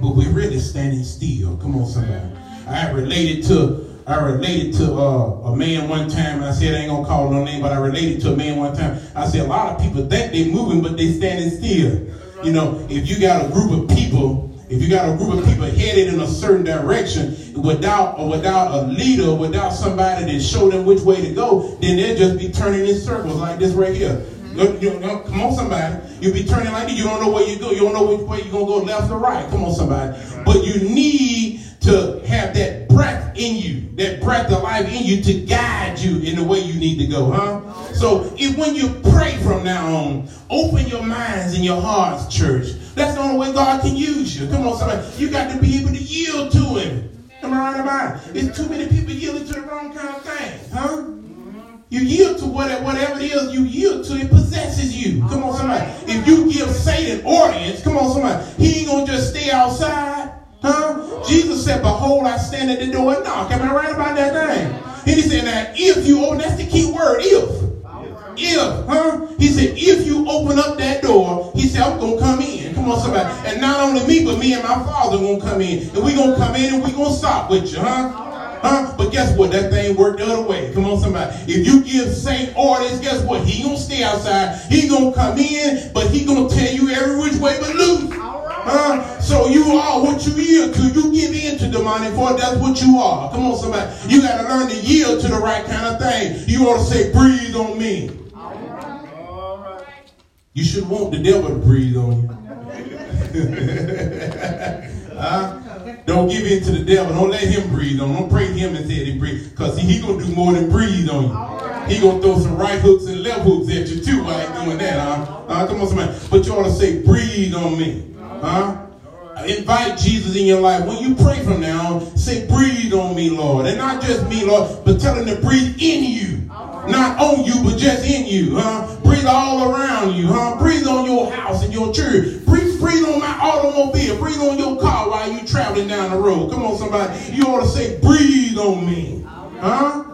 but we're really standing still. Come on, somebody. I related to I related to uh, a man one time. And I said I ain't gonna call no name, but I related to a man one time. I said a lot of people think they're moving, but they standing still. You know, if you got a group of people, if you got a group of people headed in a certain direction without or without a leader, without somebody to show them which way to go, then they'll just be turning in circles like this right here. You know, come on, somebody. You'll be turning like this. You don't know where you go. You don't know which way you're going to go, left or right. Come on, somebody. But you need to have that breath in you, that breath of life in you to guide you in the way you need to go, huh? So if when you pray from now on, open your minds and your hearts, church. That's the only way God can use you. Come on, somebody. You got to be able to yield to Him. Am I right about it? It's too many people yielding to the wrong kind of thing, huh? You yield to whatever, whatever it is you yield to, it possesses you. Come on, somebody. If you give Satan audience, come on, somebody. He ain't going to just stay outside. Huh? Jesus said, Behold, I stand at the door and knock. Am I right about that thing? And he said, Now, if you open, that's the key word, if. If, huh? He said, if you open up that door, he said, I'm going to come in. Come on, somebody. And not only me, but me and my father going to come in. And we going to come in and we going to stop with you, huh? Huh? But guess what? That thing worked the other way. Come on, somebody. If you give Saint orders, guess what? He gonna stay outside. He gonna come in, but he gonna tell you every which way but loose. Huh? So you are what you yield to. You give in to demonic for That's what you are. Come on, somebody. You got to learn to yield to the right kind of thing. You ought to say, breathe on me. You should want the devil to breathe on you. huh? Don't give in to the devil. Don't let him breathe on. Don't pray him and say he breathe. Because he, going to do more than breathe on you. He going to throw some right hooks and left hooks at you too while he's doing that. Huh? Uh, come on, somebody. But you ought to say, breathe on me. Huh? Invite Jesus in your life. When you pray from now on, say, breathe on me, Lord. And not just me, Lord, but tell him to breathe in you. Not on you, but just in you, huh? Breathe all around you, huh? Breathe on your house and your church. Breathe, breathe on my automobile. Breathe on your car while you're traveling down the road. Come on, somebody. You ought to say, breathe on me, huh?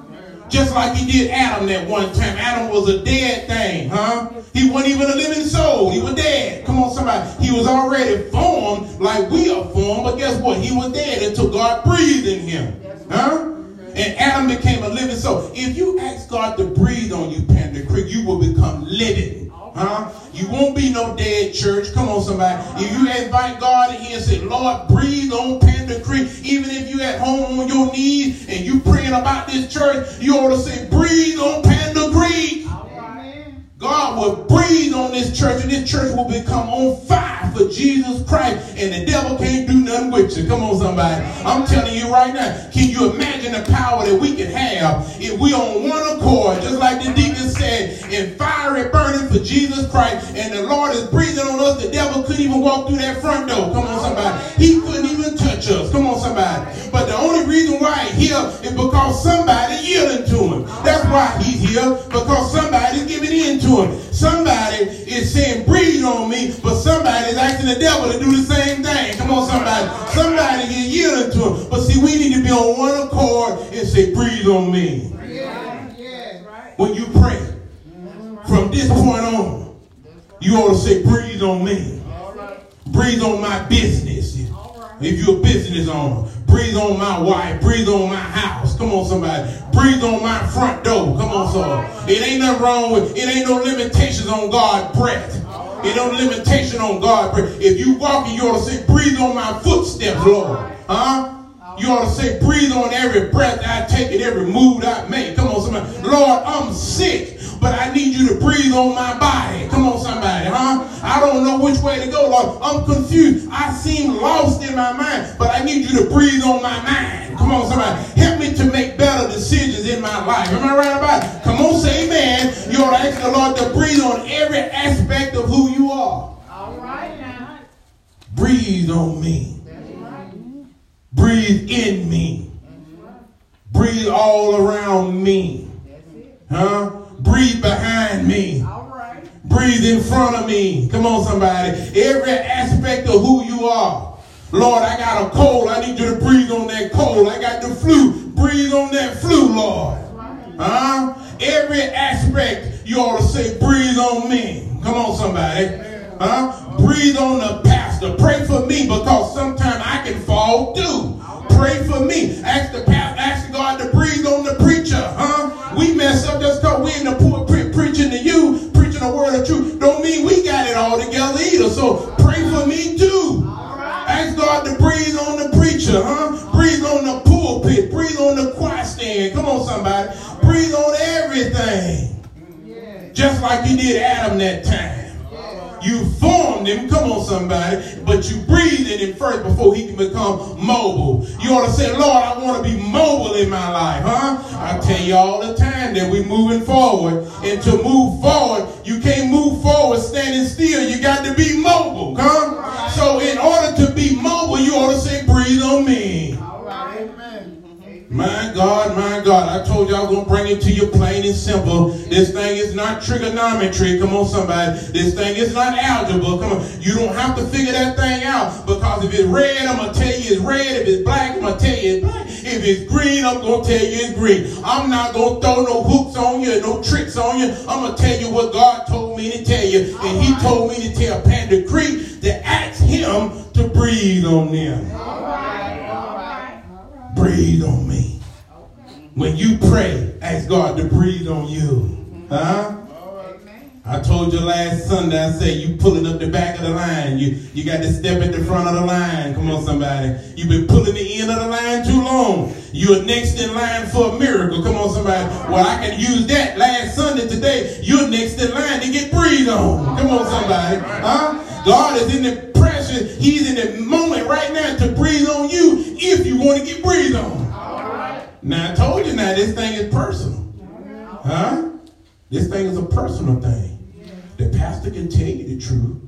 Just like he did Adam that one time. Adam was a dead thing, huh? He wasn't even a living soul. He was dead. Come on, somebody. He was already formed like we are formed, but guess what? He was dead until God breathed in him, huh? And Adam became a living soul. If you ask God to breathe on you, Panda Creek, you will become living. Huh? You won't be no dead church. Come on, somebody. If you invite God in here and say, Lord, breathe on Panda Creek, even if you at home on your knees and you praying about this church, you ought to say, breathe on Panda Creek. God will breathe on this church and this church will become on fire for Jesus Christ and the devil can't do nothing with you. Come on, somebody. I'm telling you right now, can you imagine the power that we can have if we on one accord, just like the deacon said, in fiery burning for Jesus Christ and the Lord is breathing on us. The devil couldn't even walk through that front door. Come on, somebody. He couldn't even touch us. Come on, somebody. But the only reason why he's here is because somebody yielding to him. That's why he's here, because somebody's giving in to him. Somebody is saying, breathe on me, but somebody's asking the devil to do the same we need to be on one accord and say, breathe on me. When you pray, from this point on, you ought to say, breathe on me. Breathe on my business. If you're a business owner, breathe on my wife, breathe on my house. Come on, somebody. Breathe on my front door. Come on, son. It ain't nothing wrong with it, ain't no limitations on God's breath. It no limitation on God's breath. If you walking, you ought to say, breathe on my footsteps, Lord. Huh? You ought to say, breathe on every breath I take and every move I make. Come on, somebody. Lord, I'm sick but I need you to breathe on my body. Come on, somebody, huh? I don't know which way to go, Lord. I'm confused. I seem lost in my mind, but I need you to breathe on my mind. Come on, somebody. Help me to make better decisions in my life. Am I right about it? Come on, say amen. You ought to ask the Lord to breathe on every aspect of who you are. All right now. Breathe on me. Breathe in me. Breathe all around me. Huh? Breathe behind me. Breathe in front of me. Come on, somebody. Every aspect of who you are. Lord, I got a cold. I need you to breathe on that cold. I got the flu. Breathe on that flu, Lord. Huh? Every aspect, you ought to say, breathe on me. Come on, somebody. Huh? Breathe on the pastor. To pray for me because sometimes I can fall too. Pray for me. Ask the ask God to breathe on the preacher, huh? We mess up just because we in the pulpit preaching to you, preaching the word of truth. Don't mean we got it all together either. So pray for me too. Ask God to breathe on the preacher, huh? Breathe on the pulpit. Breathe on the choir stand. Come on, somebody. Breathe on everything. Just like you did Adam that time. You formed him, come on somebody, but you breathed in him first before he can become mobile. You ought to say, Lord, I want to be mobile in my life, huh? I tell you all the time that we're moving forward. And to move forward, you can't move forward standing still. You got to be mobile, huh? So in order to My God, my God. I told you I was going to bring it to you plain and simple. This thing is not trigonometry. Come on, somebody. This thing is not algebra. Come on. You don't have to figure that thing out because if it's red, I'm going to tell you it's red. If it's black, I'm going to tell you it's black. If it's green, I'm going to tell you it's green. I'm not going to throw no hooks on you, no tricks on you. I'm going to tell you what God told me to tell you. And he told me to tell Panda Creek to ask him to breathe on them. All right, all right, all right. Breathe on me. When you pray, ask God to breathe on you. Huh? I told you last Sunday, I said you pulling up the back of the line. You you got to step at the front of the line. Come on, somebody. You've been pulling the end of the line too long. You're next in line for a miracle. Come on, somebody. Well, I can use that last Sunday today. You're next in line to get breathed on. Come on, somebody. Huh? God is in the pressure. He's in the moment right now to breathe on you want to get breathed on. Now I told you now this thing is personal. Huh? This thing is a personal thing. The pastor can tell you the truth.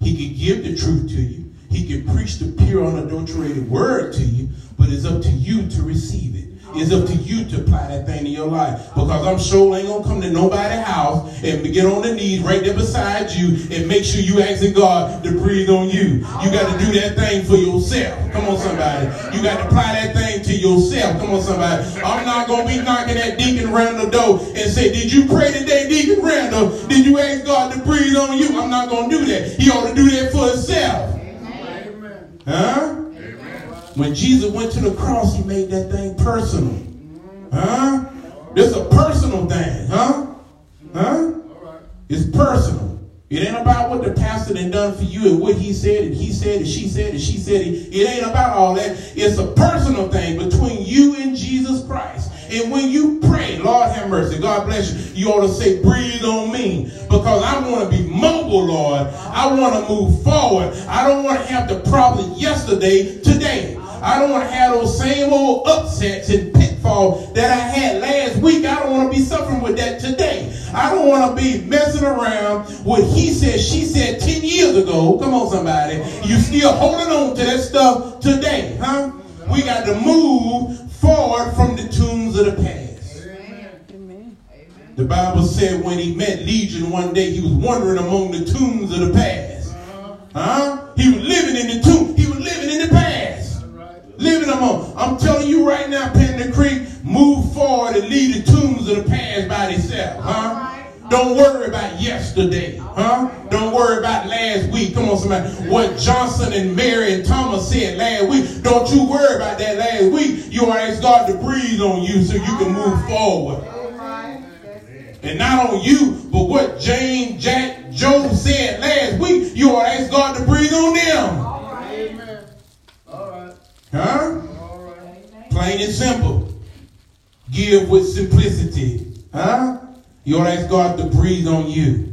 He can give the truth to you. He can preach the pure, unadulterated word to you, but it's up to you to receive it. It's up to you to apply that thing to your life. Because I'm sure ain't gonna come to nobody's house and get on the knees right there beside you and make sure you asking God to breathe on you. You got to do that thing for yourself. Come on, somebody. You got to apply that thing to yourself. Come on, somebody. I'm not gonna be knocking at Deacon Randall door and say, Did you pray today, Deacon Randall? Did you ask God to breathe on you? I'm not gonna do that. He ought to do that for himself. Huh? When Jesus went to the cross, he made that thing personal. Huh? It's a personal thing, huh? Huh? It's personal. It ain't about what the pastor done done for you and what he said and he said and she said and she said. It ain't about all that. It's a personal thing between you and Jesus Christ. And when you pray, Lord have mercy, God bless you, you ought to say, breathe on me. Because I want to be mobile, Lord. I want to move forward. I don't want to have the problem yesterday, today. I don't want to have those same old upsets and pitfalls that I had last week. I don't want to be suffering with that today. I don't want to be messing around with he said, she said 10 years ago. Come on, somebody. You still holding on to that stuff today, huh? We got to move forward from the tombs of the past. The Bible said when he met Legion one day, he was wandering among the tombs of the past. Huh? He was move forward and leave the tombs of the past by itself, huh? Don't worry about yesterday, huh? Don't worry about last week. Come on, somebody. What Johnson and Mary and Thomas said last week. Don't you worry about that last week. You want to ask God to breathe on you so you can move forward. And not on you, but what Jane, Jack, Joe said last week. You want to ask God to breathe on them. All right. Amen. All right. Huh? Plain and simple. Give with simplicity. Huh? You ought to ask God to breathe on you.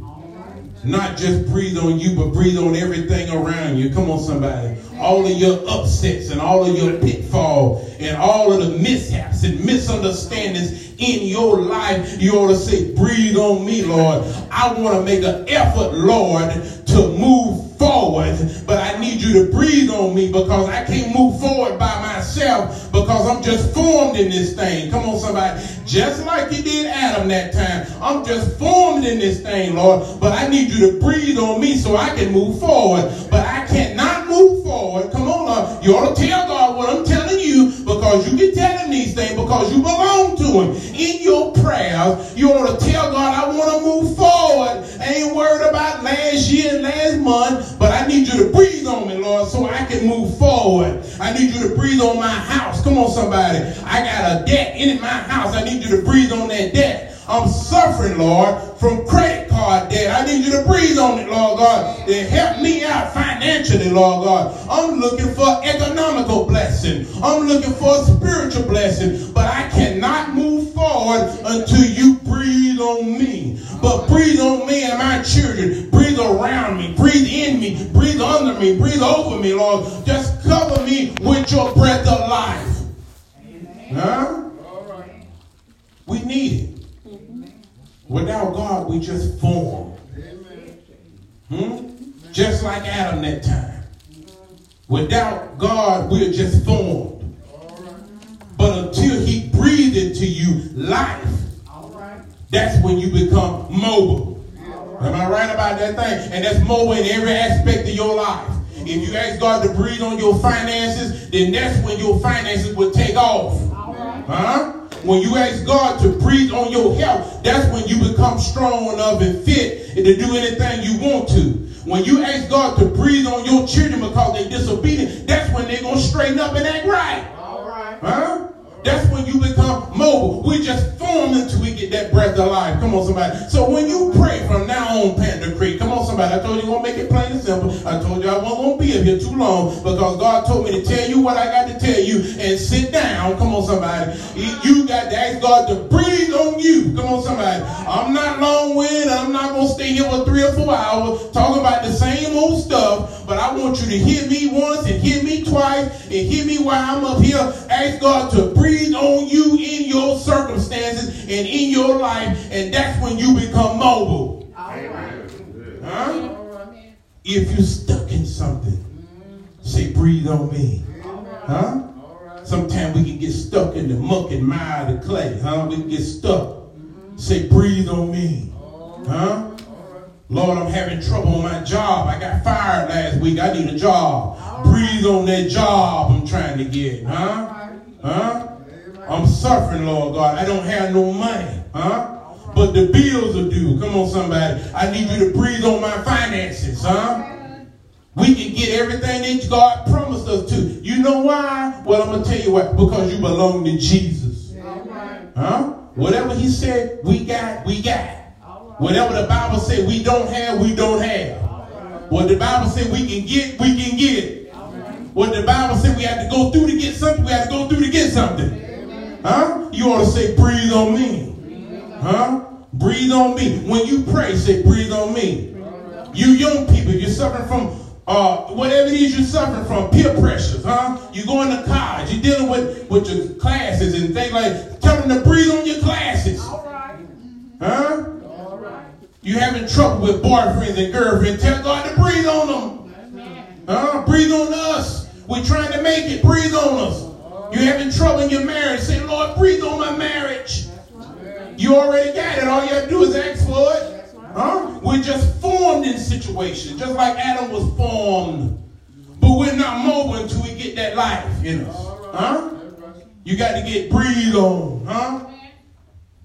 Not just breathe on you, but breathe on everything around you. Come on, somebody. All of your upsets and all of your pitfall and all of the mishaps and misunderstandings in your life, you ought to say, breathe on me, Lord. I want to make an effort, Lord, to move forward, but I need you to breathe on me because I can't move forward by myself because I'm just formed in this thing. Come on, somebody. Just like you did Adam that time. I'm just formed in this thing, Lord, but I need you to breathe on me so I can move forward. But I cannot move forward. Come on, Lord. You ought to tell God what I'm telling you because you can tell him these things because you belong to him. In your prayers, you ought to tell God, I want to move forward. I ain't worried about last year last month, but I need you to breathe on me, Lord, so I can move forward. I need you to breathe on my house. Come on, somebody. I got a debt in my house. I need you to breathe on that debt. I'm suffering, Lord, from credit card debt. I need you to breathe on it, Lord God, to help me out financially, Lord God. I'm looking for economical blessing. I'm looking for spiritual blessing, but I cannot move forward until you breathe on me. But breathe on me and my children. Breathe around me. Breathe in me. Breathe under me. Breathe over me, Lord. Just cover me with your breath of life. Huh? We need it. Without God, we just form. Hmm? Just like Adam that time. Without God, we're just formed. But until he breathed into you life, that's when you become mobile. Am I right about that thing? And that's more in every aspect of your life. If you ask God to breathe on your finances, then that's when your finances will take off. Huh? When you ask God to breathe on your health, that's when you become strong enough and fit to do anything you want to. When you ask God to breathe on your children because they're disobedient, that's when they're going to straighten up and act right. All right. Huh? That's when you become mobile. We just form until we get that breath of life. Come on, somebody. So when you pray from now on, Panda Creek, come on, somebody. I told you I'm going to make it plain and simple. I told you I wasn't going to be up here too long because God told me to tell you what I got to tell you and sit down. Come on, somebody. You got to ask God to breathe on you. Come on, somebody. I'm not long-winded. I'm not going to stay here for three or four hours talking about the same old stuff, but I want you to hear me once and hear me twice and hear me while I'm up here. Ask God to breathe on you in your circumstances and in your life, and that's when you become mobile. Huh? If you're stuck in something, say, breathe on me. Huh? Sometimes we can get stuck in the muck and mire of the clay. Huh? We can get stuck. Say, breathe on me. Huh? Lord, I'm having trouble on my job. I got fired last week. I need a job. Breathe on that job I'm trying to get. Huh? Huh? I'm suffering, Lord God. I don't have no money. Huh? But the bills are due. Come on, somebody. I need you to breathe on my finances, huh? We can get everything that God promised us to. You know why? Well, I'm going to tell you why. Because you belong to Jesus. Huh? Whatever he said, we got, we got. Whatever the Bible said we don't have, we don't have. What the Bible said we can get, we can get. What the Bible said we have to go through to get something, we have to go through to get something. Huh? You ought to say, breathe on me. Huh? Breathe on me. When you pray, say, breathe on me. You young people, you're suffering from uh, whatever it is you're suffering from, peer pressures, huh? You going to college, you're dealing with, with your classes and things like, tell them to breathe on your classes. All right. Huh? All right. You having trouble with boyfriends and girlfriends, tell God to breathe on them. Huh? Breathe on us. We're trying to make it. Breathe on us. You're having trouble in your marriage. Say, Lord, breathe on my marriage. You already got it. All you have to do is ask for it. Huh? We're just formed in situations, just like Adam was formed. But we're not mobile until we get that life in us. Huh? You got to get breathed on. Huh?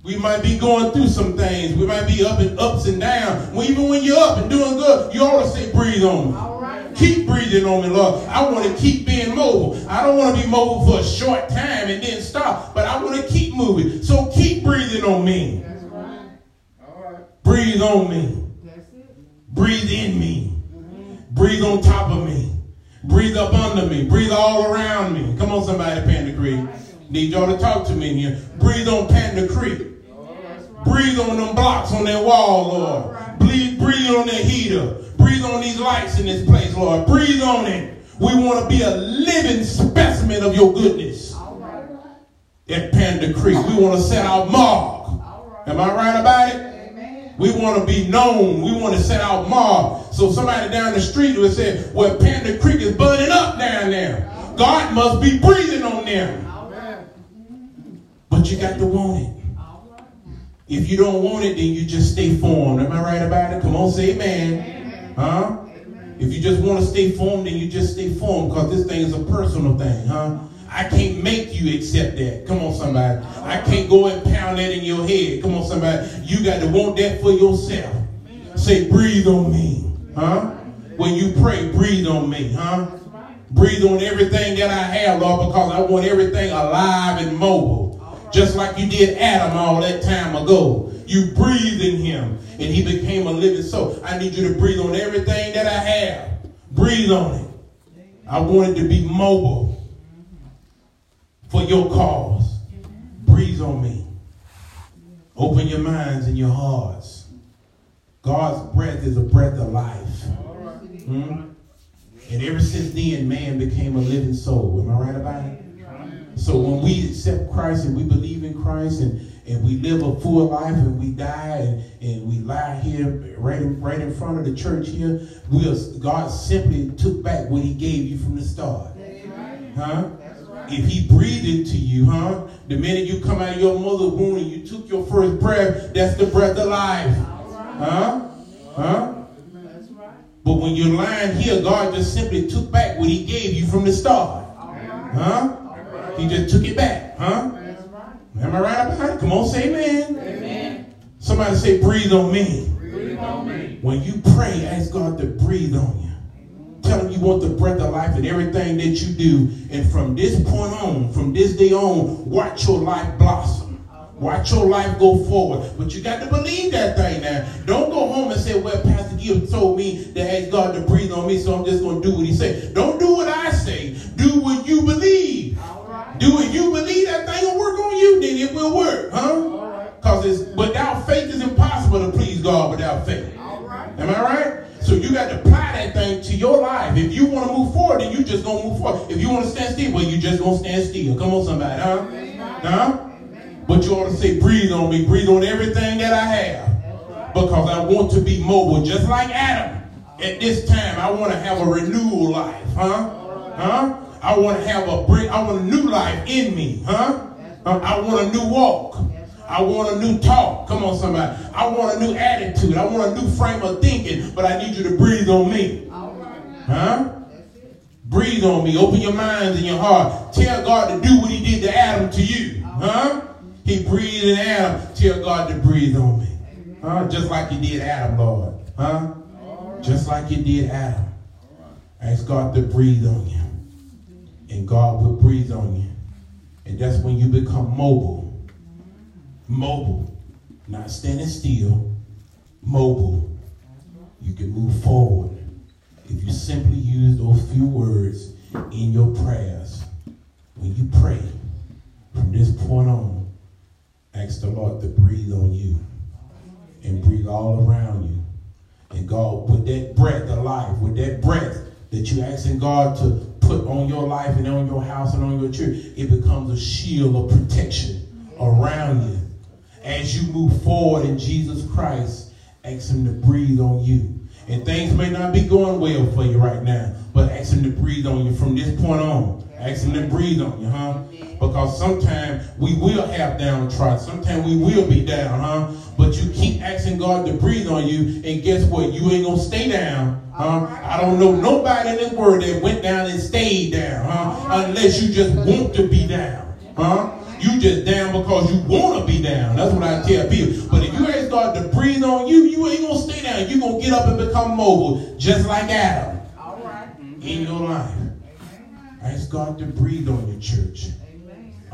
We might be going through some things. We might be up and ups and downs. Well, even when you're up and doing good, you always say breathe on. Keep breathing on me, Lord. I want to keep being mobile. I don't want to be mobile for a short time and then stop, but I want to keep moving. So keep breathing on me. That's right. All right. Breathe on me. That's it. Breathe in me. Mm-hmm. Breathe on top of me. Breathe up under me. Breathe all around me. Come on, somebody, Panda Creek. Need y'all to talk to me here. Breathe on Panda Creek. Breathe on them blocks on that wall, Lord. Breathe, breathe on that heater. Breathe on these lights in this place, Lord. Breathe on it. We want to be a living specimen of your goodness. At Panda Creek. We want to set our mark. Am I right about it? We want to be known. We want to set out mark. So somebody down the street would say, well, Panda Creek is burning up down there. God must be breathing on them. But you got to want it. If you don't want it, then you just stay formed. Am I right about it? Come on, say amen. Huh? If you just want to stay formed, then you just stay formed because this thing is a personal thing, huh? I can't make you accept that. Come on, somebody. I can't go and pound that in your head. Come on, somebody. You got to want that for yourself. Say, breathe on me. Huh? When you pray, breathe on me. Huh? Breathe on everything that I have, Lord, because I want everything alive and mobile. Just like you did Adam all that time ago. You breathed in him and he became a living soul. I need you to breathe on everything that I have. Breathe on it. I want it to be mobile for your cause. Breathe on me. Open your minds and your hearts. God's breath is a breath of life. Hmm? And ever since then, man became a living soul. Am I right about it? So when we accept Christ and we believe in Christ and, and we live a full life and we die and, and we lie here right in, right in front of the church here, we are, God simply took back what he gave you from the start. Huh? If he breathed into you, huh? The minute you come out of your mother's womb and you took your first breath, that's the breath of life. Huh? Huh? But when you're lying here, God just simply took back what he gave you from the start. Huh? He just took it back. Huh? Am I right about it? Come on, say amen. amen. Somebody say, breathe on me. Breathe on me. When you pray, ask God to breathe on you. Tell him you want the breath of life in everything that you do. And from this point on, from this day on, watch your life blossom. Watch your life go forward. But you got to believe that thing now. Don't go home and say, well, Pastor Gibb told me to ask God to breathe on me, so I'm just going to do what he said. Don't do what I say. Do what you believe. Do what you believe that thing will work on you, then it will work. Huh? Because it's without faith, it's impossible to please God without faith. Am I right? So you got to apply that thing to your life. If you want to move forward, then you just to move forward. If you want to stand still, well, you just to stand still. Come on, somebody. Huh? Huh? But you ought to say, breathe on me. Breathe on everything that I have. Because I want to be mobile, just like Adam. At this time, I want to have a renewal life. Huh? Huh? I want to have a bring, I want a new life in me. Huh? I want a new walk. I want a new talk. Come on, somebody. I want a new attitude. I want a new frame of thinking, but I need you to breathe on me. Huh? Breathe on me. Open your minds and your heart. Tell God to do what he did to Adam to you. Huh? He breathed in Adam. Tell God to breathe on me. Huh? Just like he did Adam, Lord. Huh? Just like you did Adam. Ask God to breathe on you. On you. And that's when you become mobile. Mobile. Not standing still. Mobile. You can move forward. If you simply use those few words in your prayers. When you pray from this point on, Ask the Lord to breathe on you and breathe all around you. And God, with that breath of life, with that breath that you're asking God to put on your life and on your house and on your church, it becomes a shield of protection around you. As you move forward in Jesus Christ, ask him to breathe on you. And things may not be going well for you right now, but ask him to breathe on you from this point on. Ask him to breathe on you, huh? Because sometimes we will have downtrodden. Sometimes we will be down, huh? But you keep asking God to breathe on you, and guess what? You ain't gonna stay down. Huh? I don't know nobody in this world that went down and stayed down, huh? Unless you just want to be down, huh? You just down because you want to be down. That's what I tell people. But if you ain't start to breathe on you, you ain't to stay down. You're going to get up and become mobile, just like Adam in your life. Ask God to breathe on your church.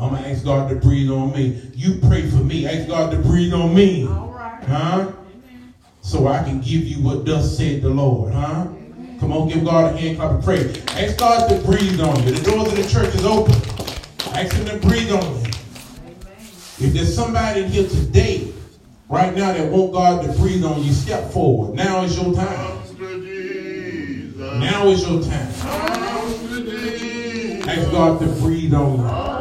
I'm going to ask God to breathe on me. You pray for me. Ask God to breathe on me. Huh? So I can give you what thus said the Lord. Huh? Come on, give God a hand clap and pray. Ask God to breathe on you. The doors of the church is open. Ask him to breathe on you. If there's somebody here today, right now, that want God to breathe on you, step forward. Now is your time. Now is your time. Ask God to breathe on you.